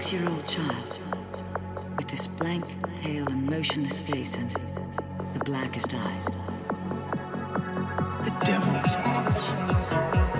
six year old child with this blank, pale, and motionless face and the blackest eyes. The devil's eyes.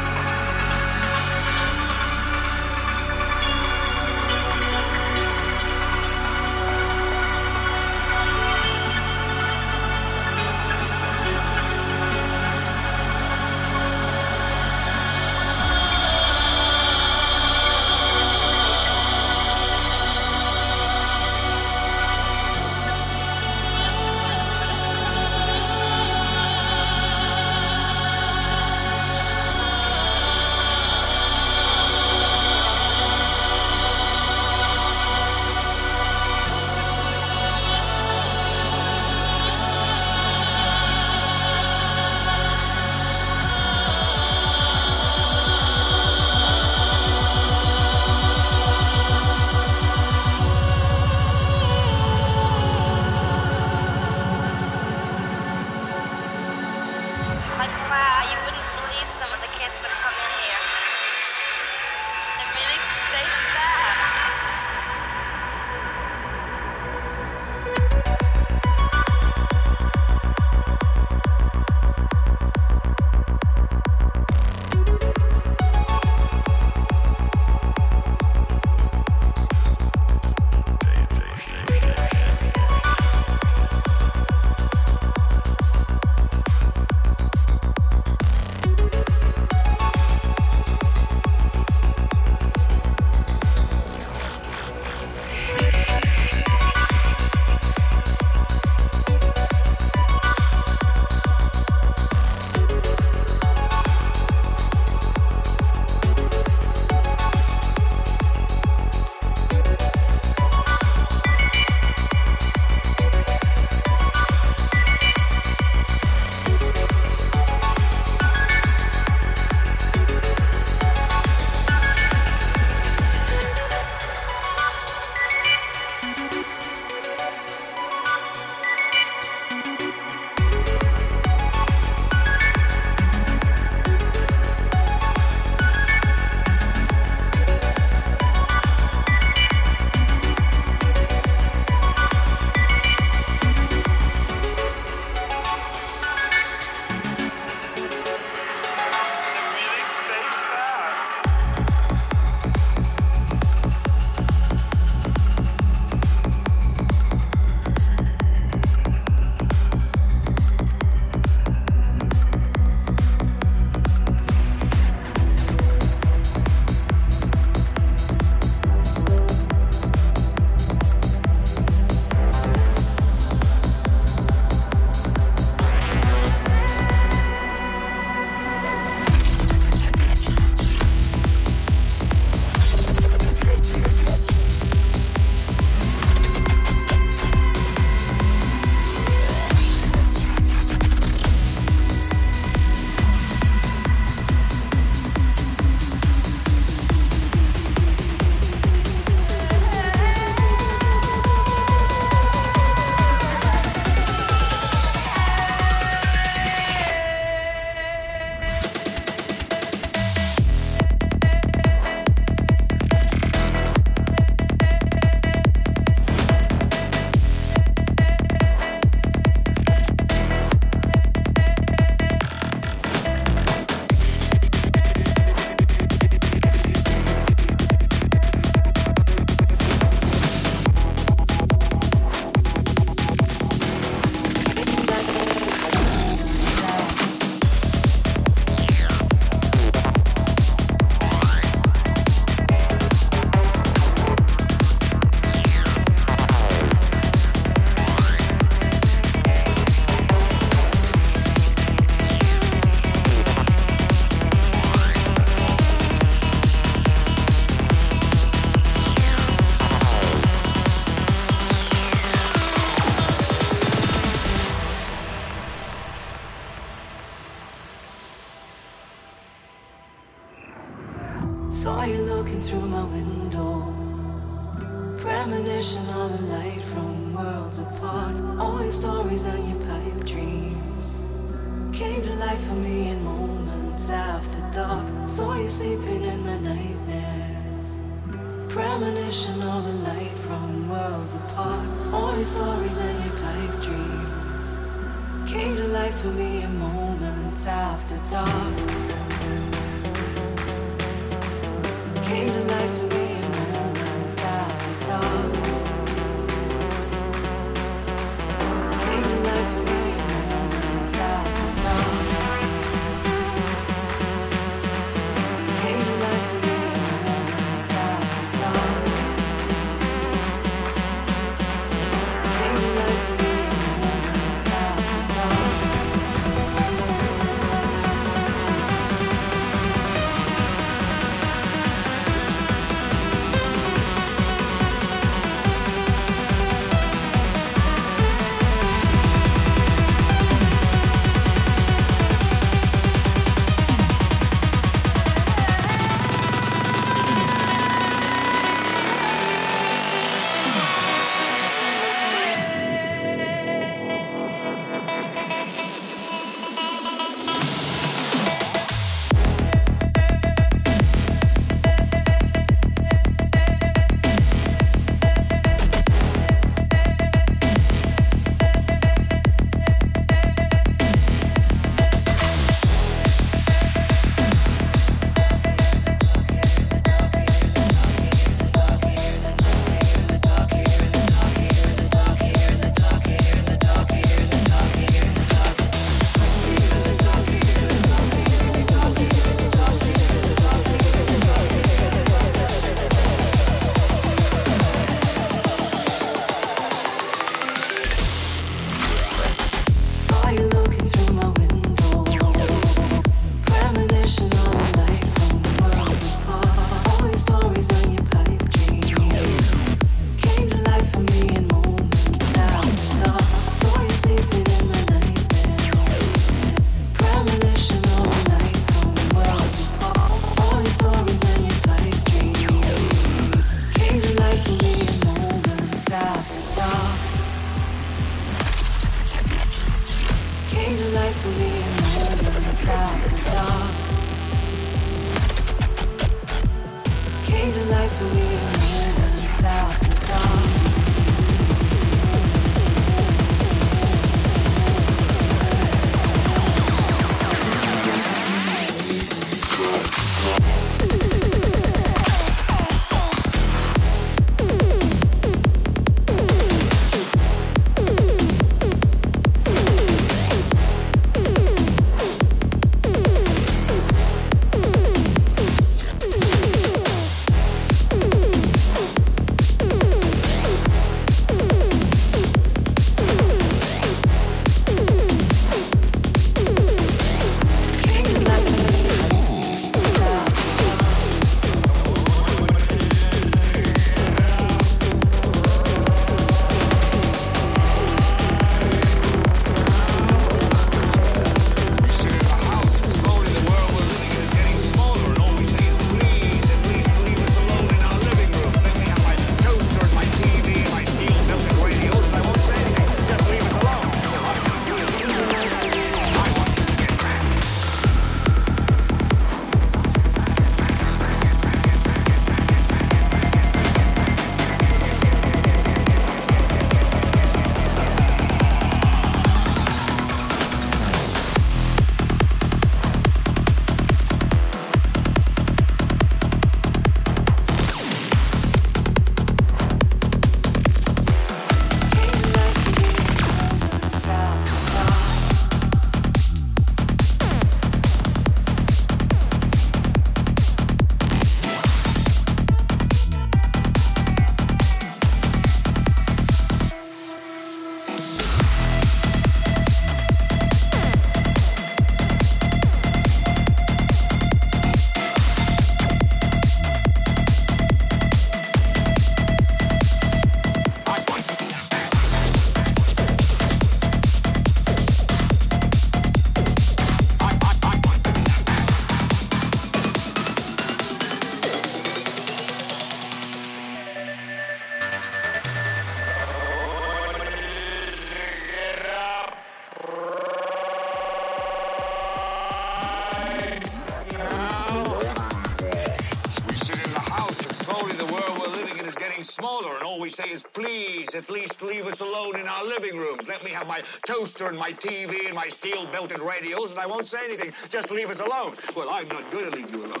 Please at least leave us alone in our living rooms. Let me have my toaster and my TV and my steel-belted radios, and I won't say anything. Just leave us alone. Well, I'm not going to leave you alone.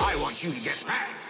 I want you to get mad.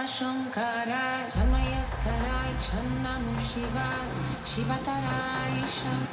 Nama Shankarai Shama yesterday Shananu Shivai Shivatarai Sham